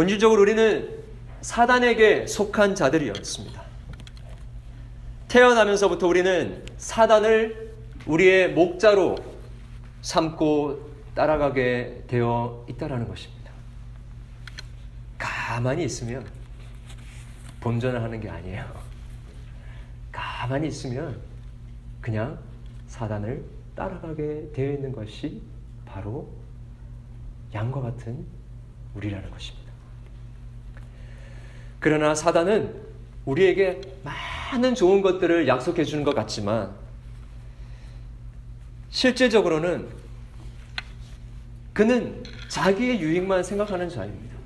본질적으로 우리는 사단에게 속한 자들이었습니다. 태어나면서부터 우리는 사단을 우리의 목자로 삼고 따라가게 되어 있다라는 것입니다. 가만히 있으면 본전을 하는 게 아니에요. 가만히 있으면 그냥 사단을 따라가게 되어 있는 것이 바로 양과 같은 우리라는 것입니다. 그러나 사단은 우리에게 많은 좋은 것들을 약속해 주는 것 같지만 실제적으로는 그는 자기의 유익만 생각하는 자입니다.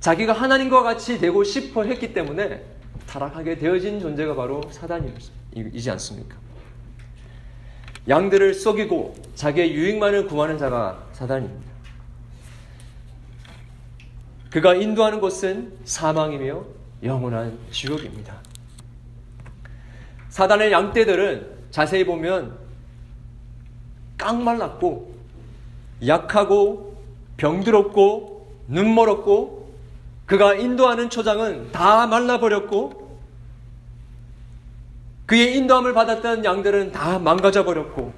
자기가 하나님과 같이 되고 싶어 했기 때문에 타락하게 되어진 존재가 바로 사단이지 않습니까? 양들을 속이고 자기의 유익만을 구하는 자가 사단입니다. 그가 인도하는 곳은 사망이며 영원한 지옥입니다. 사단의 양떼들은 자세히 보면 깡말랐고 약하고 병들었고 눈멀었고 그가 인도하는 초장은 다 말라버렸고 그의 인도함을 받았던 양들은 다 망가져 버렸고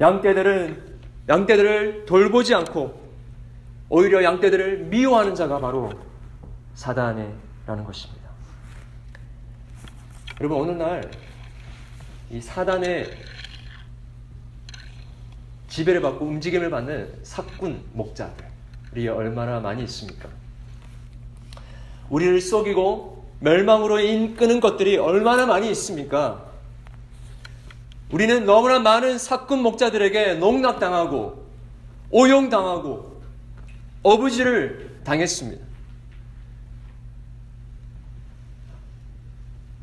양떼들은 양떼들을 돌보지 않고 오히려 양떼들을 미워하는 자가 바로 사단이라는 것입니다. 여러분 어느 날이 사단의 지배를 받고 움직임을 받는 사꾼 목자들이 얼마나 많이 있습니까? 우리를 속이고 멸망으로 인끄는 것들이 얼마나 많이 있습니까? 우리는 너무나 많은 사꾼 목자들에게 농락당하고 오용당하고 어부지를 당했습니다.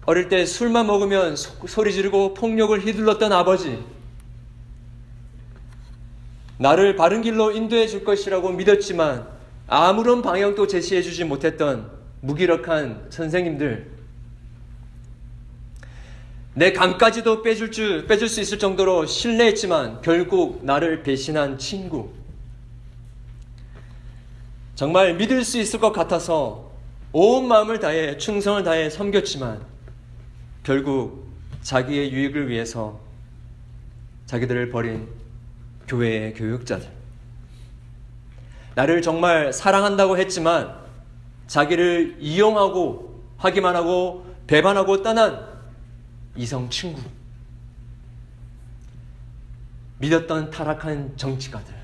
어릴 때 술만 먹으면 소리 지르고 폭력을 휘둘렀던 아버지. 나를 바른 길로 인도해 줄 것이라고 믿었지만 아무런 방향도 제시해 주지 못했던 무기력한 선생님들. 내 감까지도 빼줄 줄, 빼줄 수 있을 정도로 신뢰했지만 결국 나를 배신한 친구. 정말 믿을 수 있을 것 같아서 온 마음을 다해 충성을 다해 섬겼지만 결국 자기의 유익을 위해서 자기들을 버린 교회의 교육자들. 나를 정말 사랑한다고 했지만 자기를 이용하고 하기만 하고 배반하고 떠난 이성 친구. 믿었던 타락한 정치가들.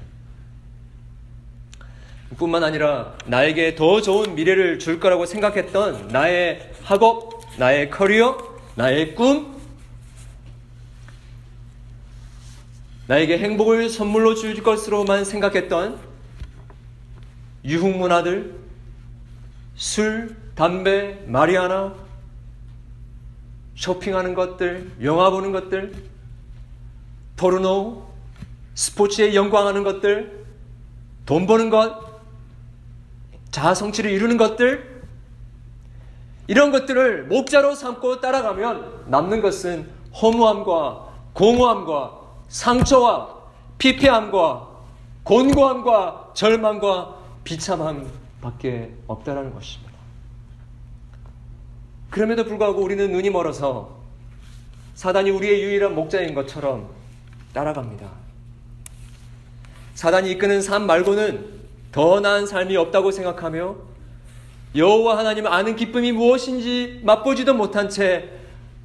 뿐만 아니라 나에게 더 좋은 미래를 줄 거라고 생각했던 나의 학업, 나의 커리어, 나의 꿈, 나에게 행복을 선물로 줄 것으로만 생각했던 유흥 문화들, 술, 담배, 마리아나, 쇼핑하는 것들, 영화 보는 것들, 포르노, 스포츠에 영광하는 것들, 돈 버는 것, 자아 성취를 이루는 것들, 이런 것들을 목자로 삼고 따라가면 남는 것은 허무함과 공허함과 상처와 피폐함과 곤고함과 절망과 비참함 밖에 없다라는 것입니다. 그럼에도 불구하고 우리는 눈이 멀어서 사단이 우리의 유일한 목자인 것처럼 따라갑니다. 사단이 이끄는 삶 말고는 더 나은 삶이 없다고 생각하며 여호와 하나님 아는 기쁨이 무엇인지 맛보지도 못한 채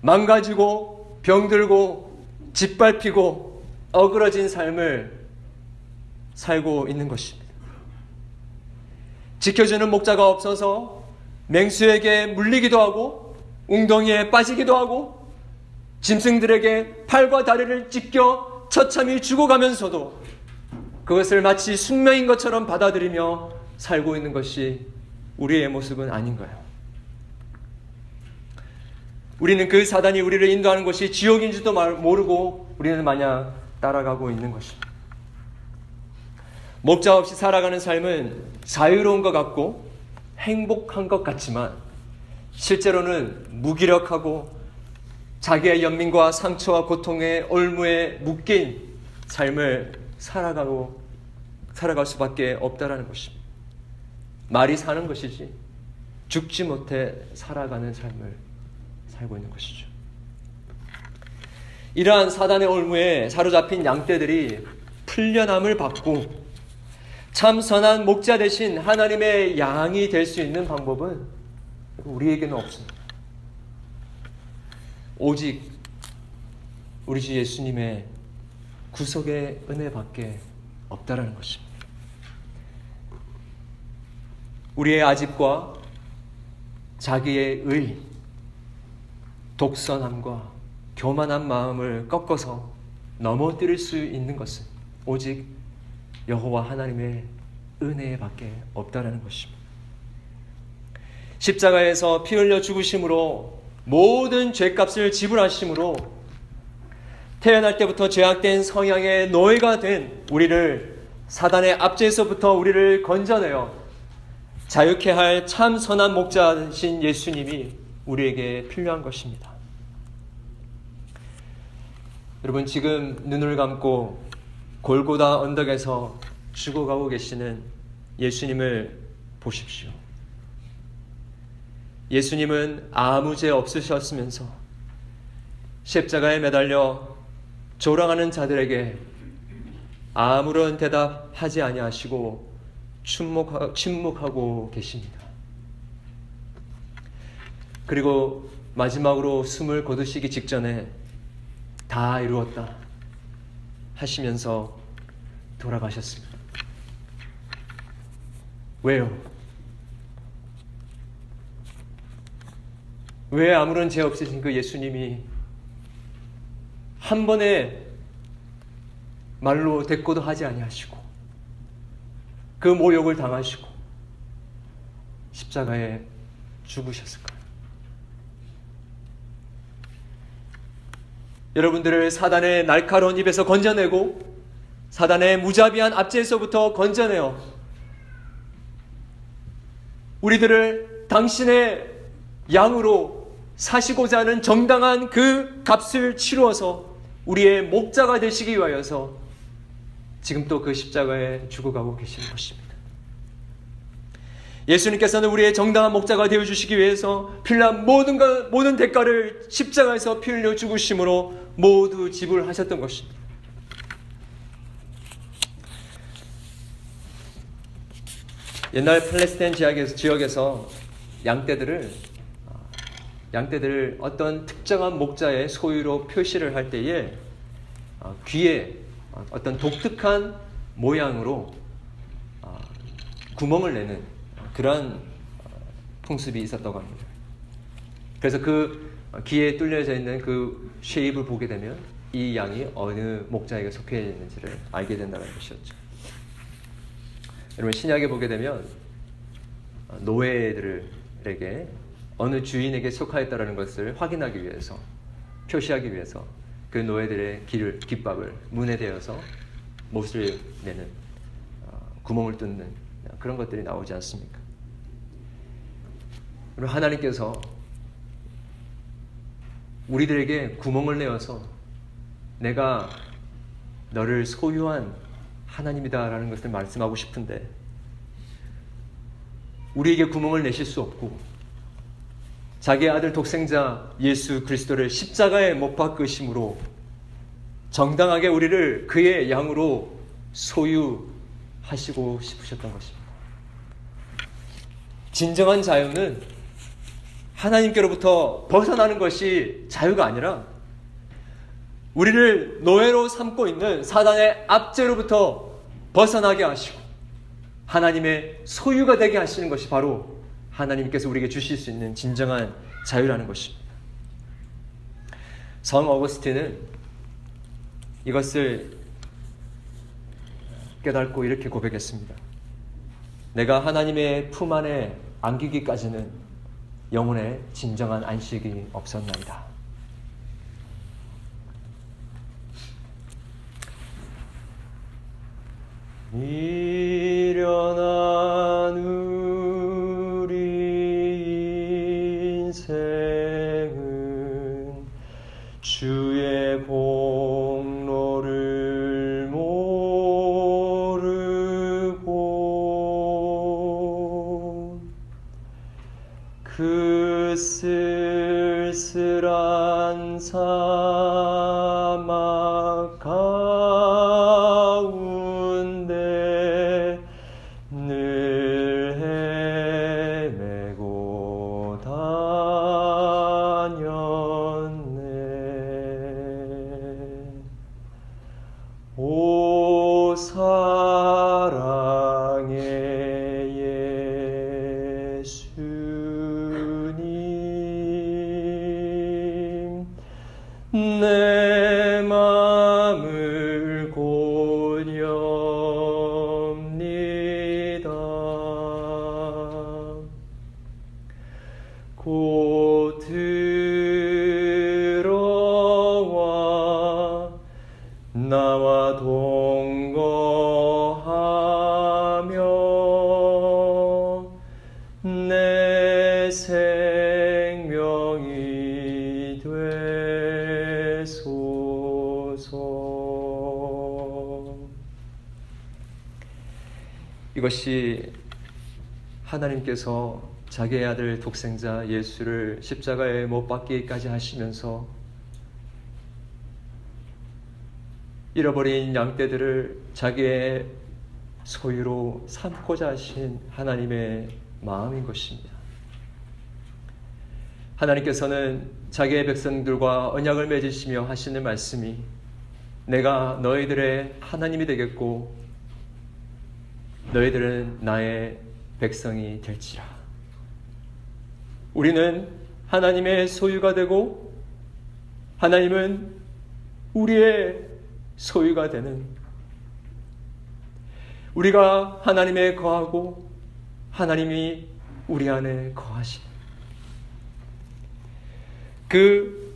망가지고 병들고 짓밟히고 어그러진 삶을 살고 있는 것입니다. 지켜주는 목자가 없어서 맹수에게 물리기도 하고 웅덩이에 빠지기도 하고 짐승들에게 팔과 다리를 찢겨 처참히 죽어가면서도 그것을 마치 숙명인 것처럼 받아들이며 살고 있는 것이 우리의 모습은 아닌 거예요. 우리는 그 사단이 우리를 인도하는 것이 지옥인지도 모르고 우리는 마냥 따라가고 있는 것입니다. 목자 없이 살아가는 삶은 자유로운 것 같고 행복한 것 같지만 실제로는 무기력하고 자기의 연민과 상처와 고통의 올무에 묶인 삶을 살아가고 살아갈 수밖에 없다라는 것입니다. 말이 사는 것이지 죽지 못해 살아가는 삶을 살고 있는 것이죠. 이러한 사단의 올무에 사로잡힌 양떼들이 풀려남을 받고 참 선한 목자 대신 하나님의 양이 될 수 있는 방법은 우리에게는 없습니다. 오직 우리 주 예수님의 구속의 은혜밖에 없다라는 것입니다. 우리의 아집과 자기의 의, 독선함과 교만한 마음을 꺾어서 넘어뜨릴 수 있는 것은 오직 여호와 하나님의 은혜밖에 없다라는 것입니다. 십자가에서 피 흘려 죽으심으로 모든 죄값을 지불하심으로 태어날 때부터 죄악된 성향의 노예가 된 우리를 사단의 압제에서부터 우리를 건져내어 자유케 할 참 선한 목자신 예수님이 우리에게 필요한 것입니다. 여러분 지금 눈을 감고 골고다 언덕에서 죽어가고 계시는 예수님을 보십시오. 예수님은 아무 죄 없으셨으면서 십자가에 매달려 조랑하는 자들에게 아무런 대답하지 아니하시고 침묵하고 계십니다. 그리고 마지막으로 숨을 거두시기 직전에 다 이루었다 하시면서 돌아가셨습니다. 왜요? 왜 아무런 죄 없으신 그 예수님이 한 번에 말로 대꾸도 하지 아니하시고 그 모욕을 당하시고 십자가에 죽으셨을까요? 여러분들을 사단의 날카로운 입에서 건져내고 사단의 무자비한 압제에서부터 건져내어 우리들을 당신의 양으로 사시고자 하는 정당한 그 값을 치루어서 우리의 목자가 되시기 위하여서 지금 또 그 십자가에 죽어가고 계시는 것입니다. 예수님께서는 우리의 정당한 목자가 되어 주시기 위해서 필요한 모든 모든 대가를 십자가에서 피 흘려 죽으심으로 모두 지불하셨던 것입니다. 옛날 팔레스타인 지역에서 양떼들을 양떼들을 어떤 특정한 목자의 소유로 표시를 할 때에 어, 귀에 어떤 독특한 모양으로 어, 구멍을 내는 그런 어, 풍습이 있었다고 합니다. 그래서 그 귀에 뚫려져 있는 그 쉐입을 보게 되면 이 양이 어느 목자에게 속해 있는지를 알게 된다는 것이었죠. 여러분 신약에 보게 되면 노예들에게 어느 주인에게 속하였다라는 것을 확인하기 위해서 표시하기 위해서 그 노예들의 길을 깃밥을 문에 대어서 못을 내는 어, 구멍을 뚫는 그런 것들이 나오지 않습니까? 그리고 하나님께서 우리들에게 구멍을 내어서 내가 너를 소유한 하나님이다라는 것을 말씀하고 싶은데 우리에게 구멍을 내실 수 없고 자기 아들 독생자 예수 그리스도를 십자가에 못 박으심으로 정당하게 우리를 그의 양으로 소유하시고 싶으셨던 것입니다. 진정한 자유는 하나님께로부터 벗어나는 것이 자유가 아니라 우리를 노예로 삼고 있는 사단의 압제로부터 벗어나게 하시고 하나님의 소유가 되게 하시는 것이 바로 하나님께서 우리에게 주실 수 있는 진정한 자유라는 것입니다. 성 어거스틴은 이것을 깨닫고 이렇게 고백했습니다. 내가 하나님의 품 안에 안기기까지는 영혼의 진정한 안식이 없었나이다. 미련한 주 의 이것이 하나님께서 자기의 아들 독생자 예수를 십자가에 못 박기까지 하시면서 잃어버린 양떼들을 자기의 소유로 삼고자 하신 하나님의 마음인 것입니다. 하나님께서는 자기의 백성들과 언약을 맺으시며 하시는 말씀이 내가 너희들의 하나님이 되겠고 너희들은 나의 백성이 될지라. 우리는 하나님의 소유가 되고 하나님은 우리의 소유가 되는 우리가 하나님에 거하고 하나님이 우리 안에 거하신 그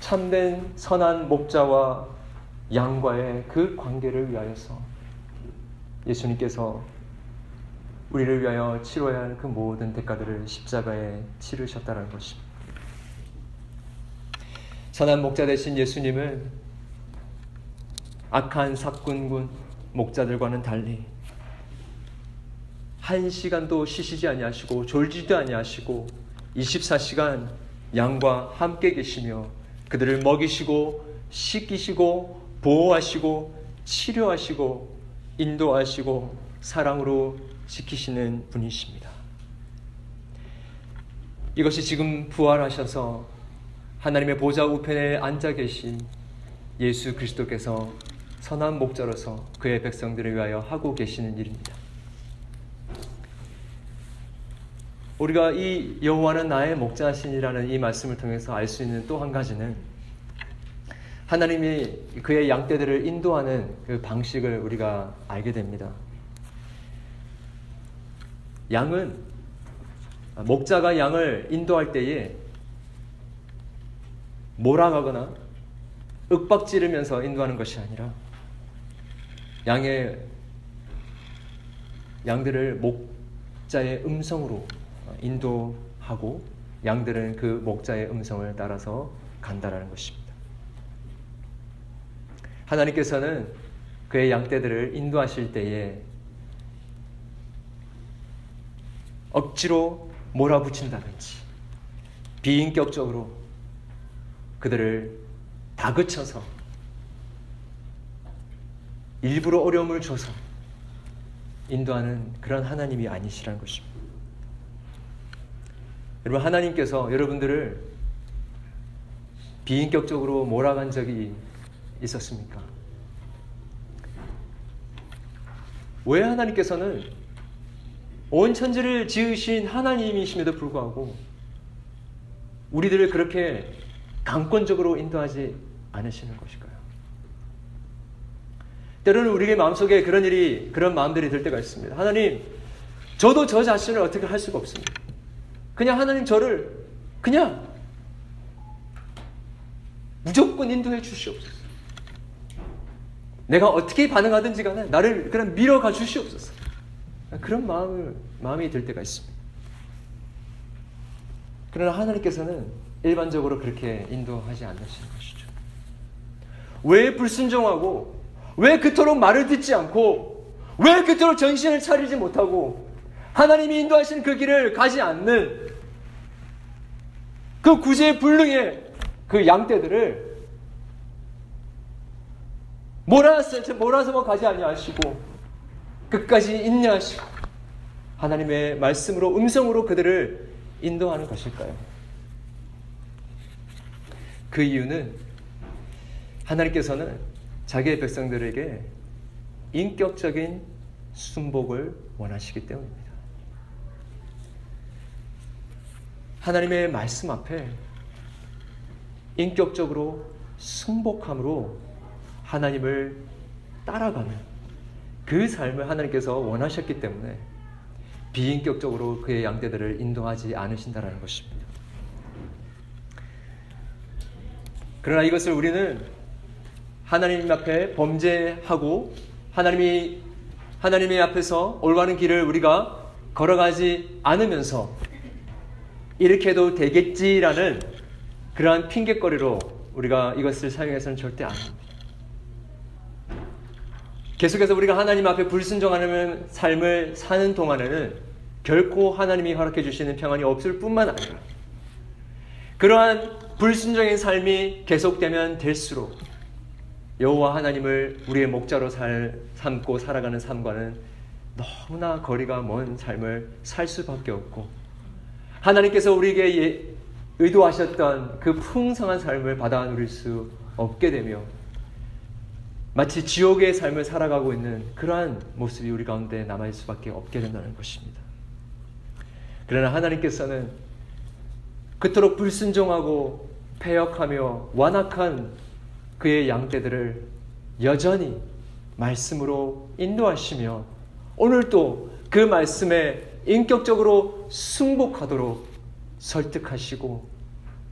참된 선한 목자와 양과의 그 관계를 위하여서 예수님께서 우리를 위하여 치러야 할 그 모든 대가들을 십자가에 치르셨다는 것입니다. 선한 목자 되신 예수님은 악한 사꾼군 목자들과는 달리 한 시간도 쉬시지 아니하시고 졸지도 아니하시고 24시간 양과 함께 계시며 그들을 먹이시고 씻기시고 보호하시고 치료하시고 인도하시고 사랑으로 지키시는 분이십니다. 이것이 지금 부활하셔서 하나님의 보좌 우편에 앉아 계신 예수 그리스도께서 선한 목자로서 그의 백성들을 위하여 하고 계시는 일입니다. 우리가 이 여호와는 나의 목자신이라는 이 말씀을 통해서 알 수 있는 또 한 가지는 하나님이 그의 양떼들을 인도하는 그 방식을 우리가 알게 됩니다. 양은 목자가 양을 인도할 때에 몰아가거나 윽박지르면서 인도하는 것이 아니라 양의 양들을 목자의 음성으로 인도하고 양들은 그 목자의 음성을 따라서 간다라는 것입니다. 하나님께서는 그의 양떼들을 인도하실 때에 억지로 몰아붙인다든지 비인격적으로 그들을 다그쳐서 일부러 어려움을 줘서 인도하는 그런 하나님이 아니시라는 것입니다. 여러분 하나님께서 여러분들을 비인격적으로 몰아간 적이 있었습니까? 왜 하나님께서는 온 천지를 지으신 하나님이심에도 불구하고 우리들을 그렇게 강권적으로 인도하지 않으시는 것일까요? 때로는 우리의 마음속에 그런 일이, 그런 마음들이 들 때가 있습니다. 하나님, 저도 저 자신을 어떻게 할 수가 없습니다. 그냥 하나님 저를 그냥 무조건 인도해 주시옵소서. 내가 어떻게 반응하든지 간에 나를 그냥 밀어가 주시옵소서. 그런 마음을, 마음이 들 때가 있습니다. 그러나 하나님께서는 일반적으로 그렇게 인도하지 않으시는 것이죠. 왜 불순종하고, 왜 그토록 말을 듣지 않고, 왜 그토록 정신을 차리지 못하고, 하나님이 인도하신 그 길을 가지 않는 그 구제불능의 그 양떼들을 몰아서 몰아서 가지 아니하시고 끝까지 인내하시고 하나님의 말씀으로 음성으로 그들을 인도하는 것일까요? 그 이유는 하나님께서는 자기의 백성들에게 인격적인 순복을 원하시기 때문입니다. 하나님의 말씀 앞에 인격적으로 순복함으로 하나님을 따라가는 그 삶을 하나님께서 원하셨기 때문에 비인격적으로 그의 양떼들을 인도하지 않으신다라는 것입니다. 그러나 이것을 우리는 하나님 앞에 범죄하고 하나님이 하나님의 앞에서 올바른 길을 우리가 걸어가지 않으면서 이렇게 해도 되겠지라는 그러한 핑계거리로 우리가 이것을 사용해서는 절대 안 합니다. 계속해서 우리가 하나님 앞에 불순종하는 삶을 사는 동안에는 결코 하나님이 허락해 주시는 평안이 없을 뿐만 아니라 그러한 불순종의 삶이 계속되면 될수록 여호와 하나님을 우리의 목자로 살, 삼고 살아가는 삶과는 너무나 거리가 먼 삶을 살 수밖에 없고 하나님께서 우리에게 예, 의도하셨던 그 풍성한 삶을 받아 누릴 수 없게 되며 마치 지옥의 삶을 살아가고 있는 그러한 모습이 우리 가운데 남아있을 수밖에 없게 된다는 것입니다. 그러나 하나님께서는 그토록 불순종하고 폐역하며 완악한 그의 양떼들을 여전히 말씀으로 인도하시며 오늘도 그 말씀에 인격적으로 승복하도록 설득하시고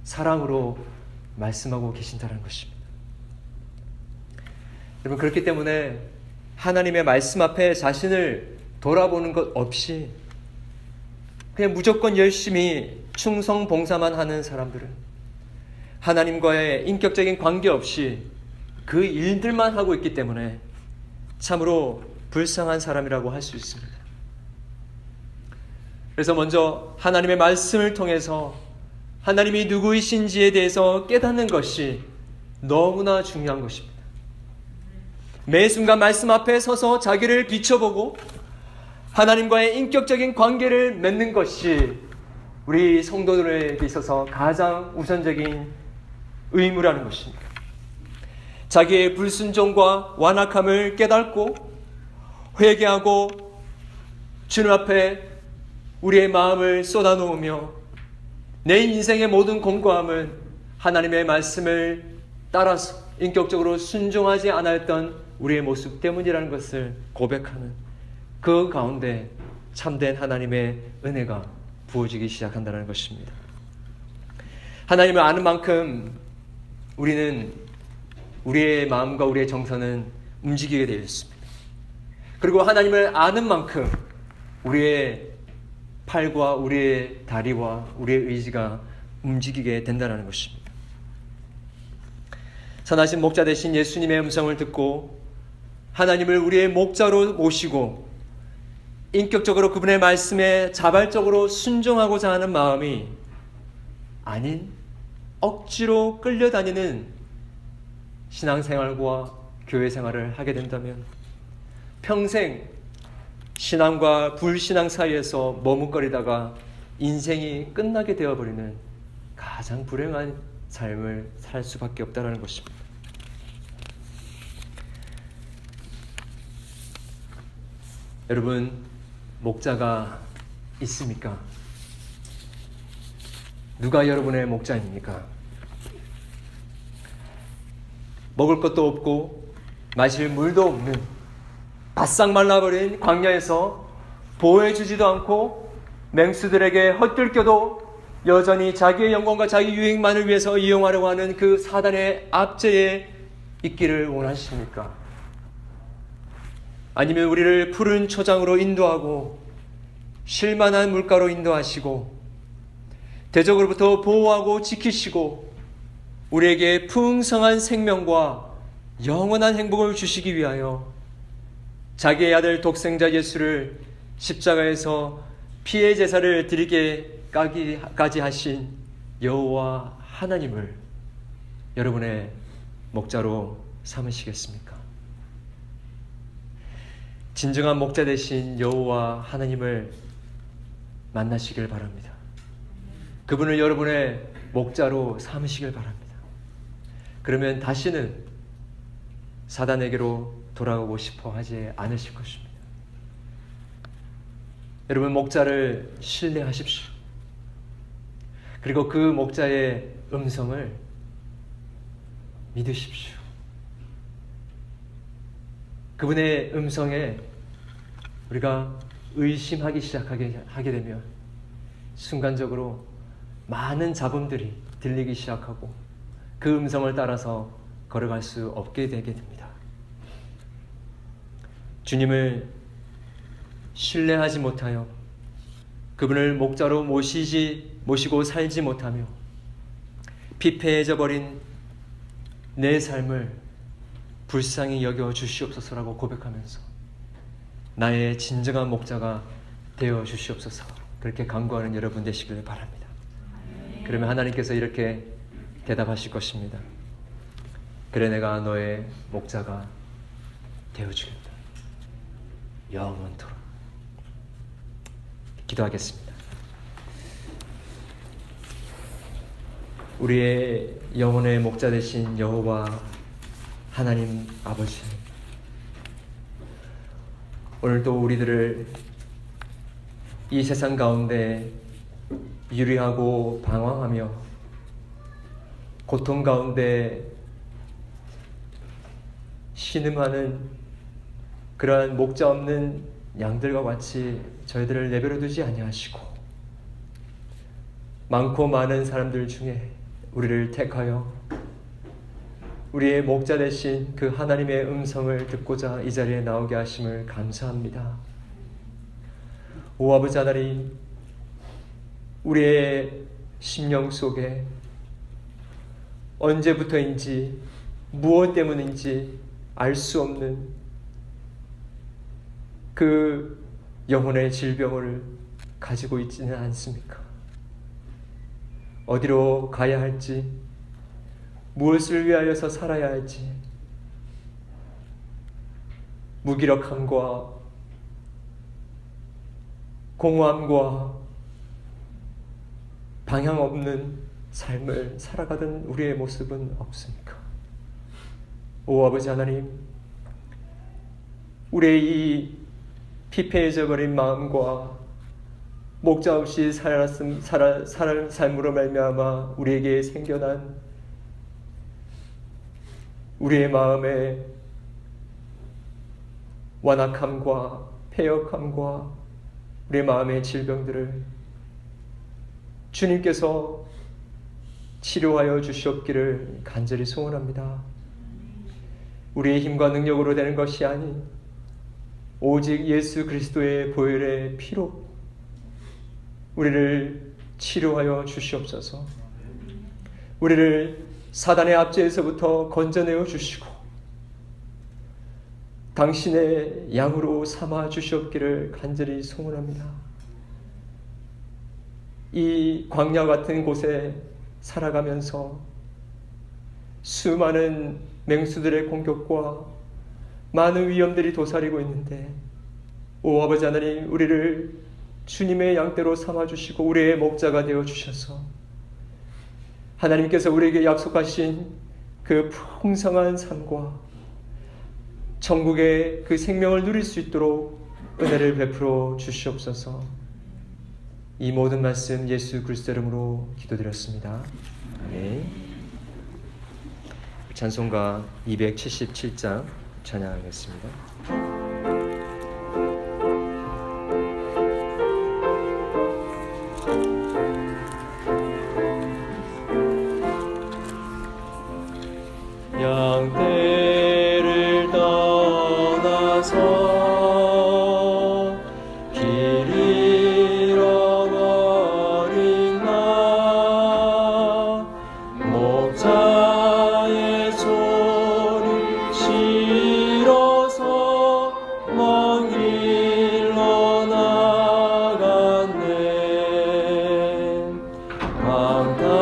사랑으로 말씀하고 계신다는 것입니다. 여러분 그렇기 때문에 하나님의 말씀 앞에 자신을 돌아보는 것 없이 그냥 무조건 열심히 충성 봉사만 하는 사람들은 하나님과의 인격적인 관계 없이 그 일들만 하고 있기 때문에 참으로 불쌍한 사람이라고 할 수 있습니다. 그래서 먼저 하나님의 말씀을 통해서 하나님이 누구이신지에 대해서 깨닫는 것이 너무나 중요한 것입니다. 매 순간 말씀 앞에 서서 자기를 비춰보고 하나님과의 인격적인 관계를 맺는 것이 우리 성도들에게 있어서 가장 우선적인 의무라는 것입니다. 자기의 불순종과 완악함을 깨닫고 회개하고 주님 앞에 우리의 마음을 쏟아놓으며 내 인생의 모든 공고함은 하나님의 말씀을 따라서 인격적으로 순종하지 않았던 우리의 모습 때문이라는 것을 고백하는 그 가운데 참된 하나님의 은혜가 부어지기 시작한다는 것입니다. 하나님을 아는 만큼 우리는 우리의 마음과 우리의 정서는 움직이게 되어 있습니다. 그리고 하나님을 아는 만큼 우리의 팔과 우리의 다리와 우리의 의지가 움직이게 된다는 것입니다. 선하신 목자 대신 예수님의 음성을 듣고 하나님을 우리의 목자로 모시고 인격적으로 그분의 말씀에 자발적으로 순종하고자 하는 마음이 아닌 억지로 끌려다니는 신앙생활과 교회 생활을 하게 된다면 평생 신앙과 불신앙 사이에서 머뭇거리다가 인생이 끝나게 되어버리는 가장 불행한 삶을 살 수밖에 없다는 것입니다. 여러분, 목자가 있습니까? 누가 여러분의 목자입니까? 먹을 것도 없고 마실 물도 없는 바싹 말라버린 광야에서 보호해주지도 않고 맹수들에게 헛들겨도 여전히 자기의 영광과 자기 유익만을 위해서 이용하려고 하는 그 사단의 압제에 있기를 원하십니까? 아니면 우리를 푸른 초장으로 인도하고 실만한 물가로 인도하시고 대적으로부터 보호하고 지키시고 우리에게 풍성한 생명과 영원한 행복을 주시기 위하여 자기의 아들 독생자 예수를 십자가에서 피해 제사를 드리게까지 하신 여호와 하나님을 여러분의 목자로 삼으시겠습니까? 진정한 목자 대신 여호와 하나님을 만나시길 바랍니다. 그분을 여러분의 목자로 삼으시길 바랍니다. 그러면 다시는 사단에게로 돌아가고 싶어 하지 않으실 것입니다. 여러분 목자를 신뢰하십시오. 그리고 그 목자의 음성을 믿으십시오. 그분의 음성에 우리가 의심하기 시작하게 하게 되면 순간적으로 많은 잡음들이 들리기 시작하고 그 음성을 따라서 걸어갈 수 없게 되게 됩니다. 주님을 신뢰하지 못하여 그분을 목자로 모시지 모시고 살지 못하며 피폐해져 버린 내 삶을 불쌍히 여겨 주시옵소서라고 고백하면서 나의 진정한 목자가 되어 주시옵소서 그렇게 간구하는 여러분 되시길 바랍니다. 그러면 하나님께서 이렇게 대답하실 것입니다. 그래 내가 너의 목자가 되어 주겠다. 영원토록. 기도하겠습니다. 우리의 영혼의 목자 되신 여호와 하나님 아버지 오늘도 우리들을 이 세상 가운데 유리하고 방황하며 고통 가운데 신음하는 그러한 목자 없는 양들과 같이 저희들을 내버려 두지 아니하시고 많고 많은 사람들 중에 우리를 택하여 우리의 목자 되신 그 하나님의 음성을 듣고자 이 자리에 나오게 하심을 감사합니다. 오 아버지 하나님, 우리의 심령 속에 언제부터인지 무엇 때문인지 알 수 없는 그 영혼의 질병을 가지고 있지는 않습니까? 어디로 가야 할지, 무엇을 위하여서 살아야 할지, 무기력함과 공허함과 방향 없는 삶을 살아가던 우리의 모습은 없습니까? 오 아버지 하나님, 우리의 이 피폐해져 버린 마음과 목자 없이 살았음, 살아, 살 삶으로 말미암아 우리에게 생겨난 우리의 마음의 완악함과 폐역함과 우리의 마음의 질병들을 주님께서 치료하여 주시옵기를 간절히 소원합니다. 우리의 힘과 능력으로 되는 것이 아닌 오직 예수 그리스도의 보혈의 피로 우리를 치료하여 주시옵소서. 우리를 사단의 압제에서부터 건져내어 주시고 당신의 양으로 삼아 주시옵기를 간절히 소원합니다. 이 광야 같은 곳에 살아가면서 수많은 맹수들의 공격과 많은 위험들이 도사리고 있는데 오 아버지 하나님 우리를 주님의 양대로 삼아 주시고 우리의 목자가 되어 주셔서 하나님께서 우리에게 약속하신 그 풍성한 삶과 천국의 그 생명을 누릴 수 있도록 은혜를 베풀어 주시옵소서. 이 모든 말씀 예수 그리스도 이름으로 기도드렸습니다. 네. 찬송가 277장 찬양하겠습니다. Father.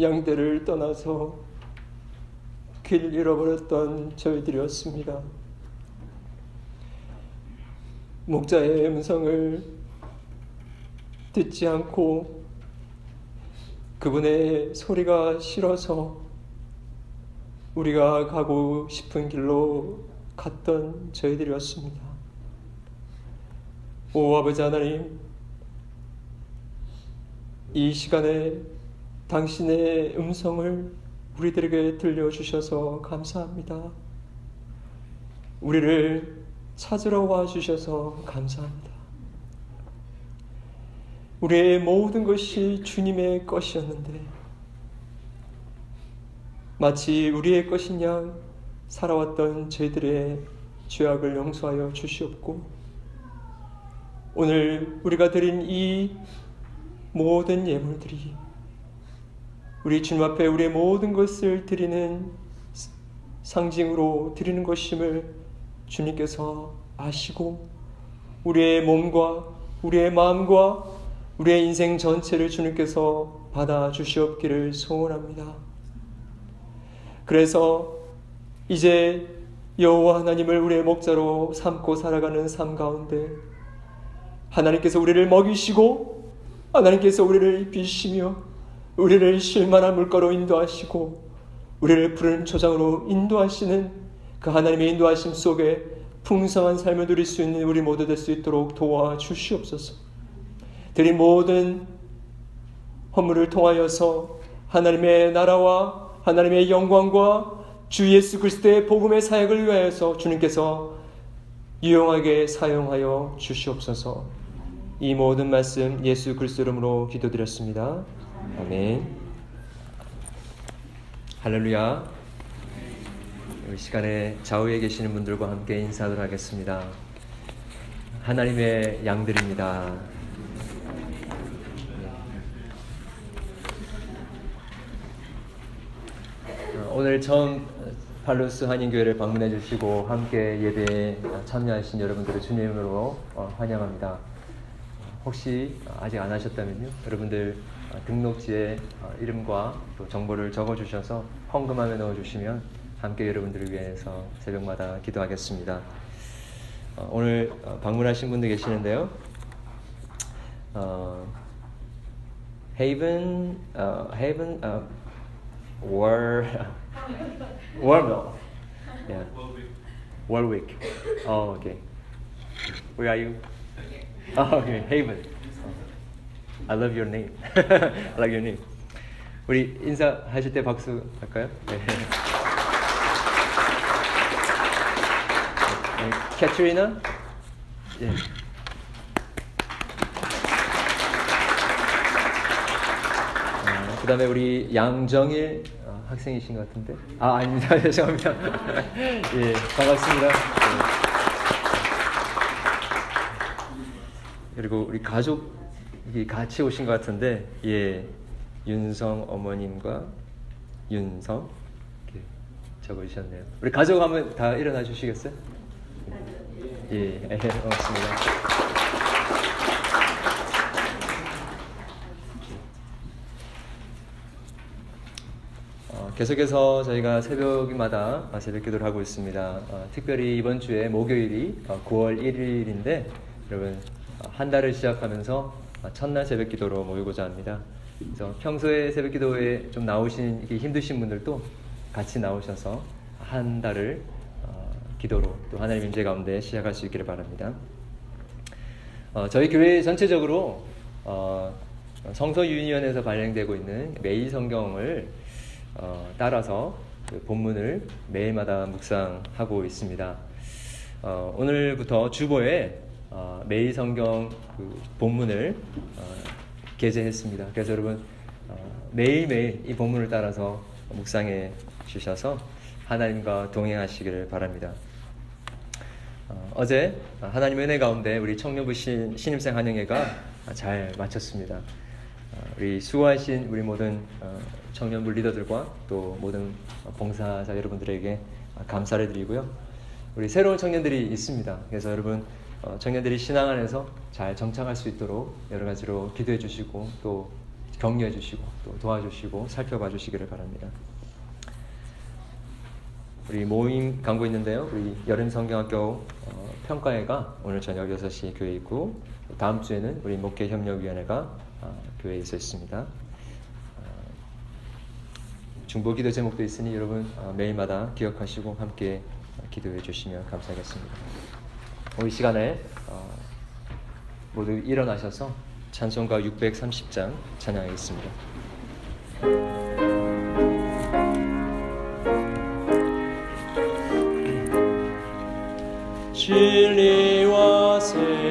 양대를 떠나서 길 잃어버렸던 저희들이었습니다. 목자의 음성을 듣지 않고 그분의 소리가 싫어서 우리가 가고 싶은 길로 갔던 저희들이었습니다. 오 아버지 하나님, 이 시간에 당신의 음성을 우리들에게 들려주셔서 감사합니다. 우리를 찾으러 와 주셔서 감사합니다. 우리의 모든 것이 주님의 것이었는데, 마치 우리의 것인 양 살아왔던 저희들의 죄악을 용서하여 주시옵고, 오늘 우리가 드린 이 모든 예물들이 우리 주님 앞에 우리의 모든 것을 드리는 상징으로 드리는 것임을 주님께서 아시고 우리의 몸과 우리의 마음과 우리의 인생 전체를 주님께서 받아 주시옵기를 소원합니다. 그래서 이제 여호와 하나님을 우리의 목자로 삼고 살아가는 삶 가운데 하나님께서 우리를 먹이시고 하나님께서 우리를 입히시며 우리를 실만한 물가로 인도하시고 우리를 푸른 초장으로 인도하시는 그 하나님의 인도하심 속에 풍성한 삶을 누릴 수 있는 우리 모두 될 수 있도록 도와주시옵소서. 드린 모든 허물을 통하여서 하나님의 나라와 하나님의 영광과 주 예수 그리스도의 복음의 사역을 위하여서 주님께서 유용하게 사용하여 주시옵소서. 이 모든 말씀 예수 그리스도 이름으로 기도드렸습니다. 아멘. 할렐루야. 이 시간에 좌우에 계시는 분들과 함께 인사를 하겠습니다. 하나님의 양들입니다. 오늘 처음 팔루스 한인교회를 방문해 주시고 함께 예배에 참여하신 여러분들을 주님으로 환영합니다. 혹시 아직 안 하셨다면요. 여러분들 등록지에 이름과 또 정보를 적어 주셔서 헌금함에 넣어 주시면 함께 여러분들을 위해서 새벽마다 기도하겠습니다. 어, 오늘 방문하신 분들 계시는데요. 어, 헤이븐 어, 헤이븐 어, War Warmill. Yeah. Warwick. Oh, okay. Where are you? Oh, okay. Haven. I love your name. I like your name. 우리 인사하실 때 박수 할까요? 네. 네, 캐트리나? 예. 어, 그 다음에 우리 양정일 어, 학생이신 것 같은데 아 아닙니다 죄송합니다 예 반갑습니다 예. 그리고 우리 가족 이 같이 오신 것 같은데 예 윤성 어머님과 윤성 적어주셨네요 우리 가족 한번 다 일어나 주시겠어요? 예, 예 고맙습니다. 어, 계속해서 저희가 새벽마다 새벽 기도를 하고 있습니다. 어, 특별히 이번 주에 목요일이 어, 9월 1일인데 여러분 어, 한 달을 시작하면서 어, 첫날 새벽 기도로 모이고자 합니다. 그래서 평소에 새벽 기도에 좀 이렇게 힘드신 분들도 같이 나오셔서 한 달을 어, 기도로 또 하나님 임재 가운데 시작할 수 있기를 바랍니다. 어, 저희 교회 전체적으로 어, 성서 유니언에서 발행되고 있는 매일 성경을 어, 따라서 그 본문을 매일마다 묵상하고 있습니다. 어, 오늘부터 주보에 어, 매일 성경 그 본문을 어, 게재했습니다. 그래서 여러분 어, 매일매일 이 본문을 따라서 묵상해 주셔서 하나님과 동행하시기를 바랍니다. 어, 어제 하나님의 은혜 가운데 우리 청년부 신, 신입생 환영회가 잘 마쳤습니다. 어, 우리 수고하신 우리 모든 어, 청년부 리더들과 또 모든 봉사자 여러분들에게 감사를 드리고요. 우리 새로운 청년들이 있습니다. 그래서 여러분 어, 청년들이 신앙 안에서 잘 정착할 수 있도록 여러 가지로 기도해 주시고 또 격려해 주시고 또 도와주시고 살펴봐 주시기를 바랍니다. 우리 모임 강구 있는데요. 우리 여름 성경학교 어, 평가회가 오늘 저녁 6시 교회 있고 다음 주에는 우리 목회 협력위원회가 어, 교회에 있어 있습니다. 어, 중보 기도 제목도 있으니 여러분 어, 매일마다 기억하시고 함께 기도해 주시면 감사하겠습니다. 우리 시간에 어, 모두 일어나셔서 찬송가 630장 찬양하겠습니다. 진리와 생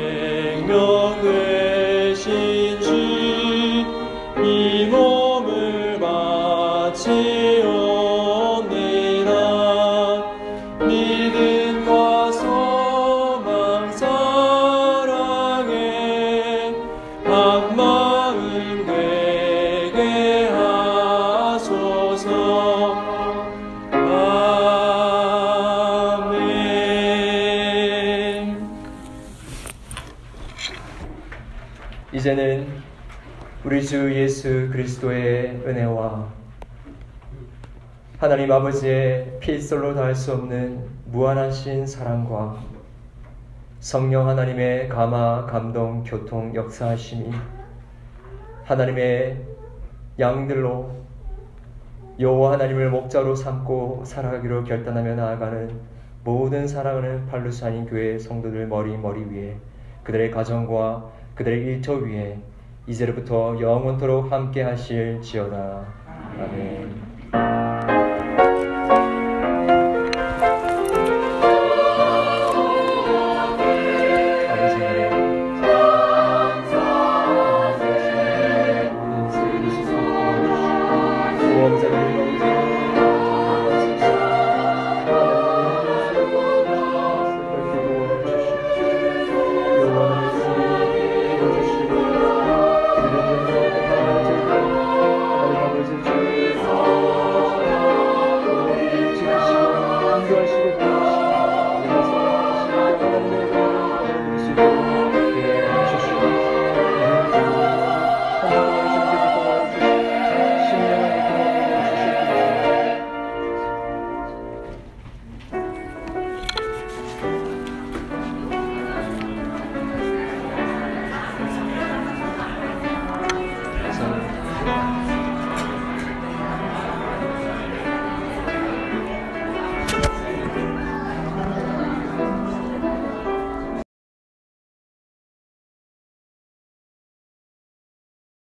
주 예수 그리스도의 은혜와 하나님 아버지의 필설로 다할 수 없는 무한하신 사랑과 성령 하나님의 감화, 감동, 교통, 역사하심이 하나님의 양들로 여호와 하나님을 목자로 삼고 살아가기로 결단하며 나아가는 모든 사랑하는 팔루사인 교회 성도들 머리 머리 위에 그들의 가정과 그들의 일터 위에 이제로부터 영원토록 함께 하실지어다. 아멘.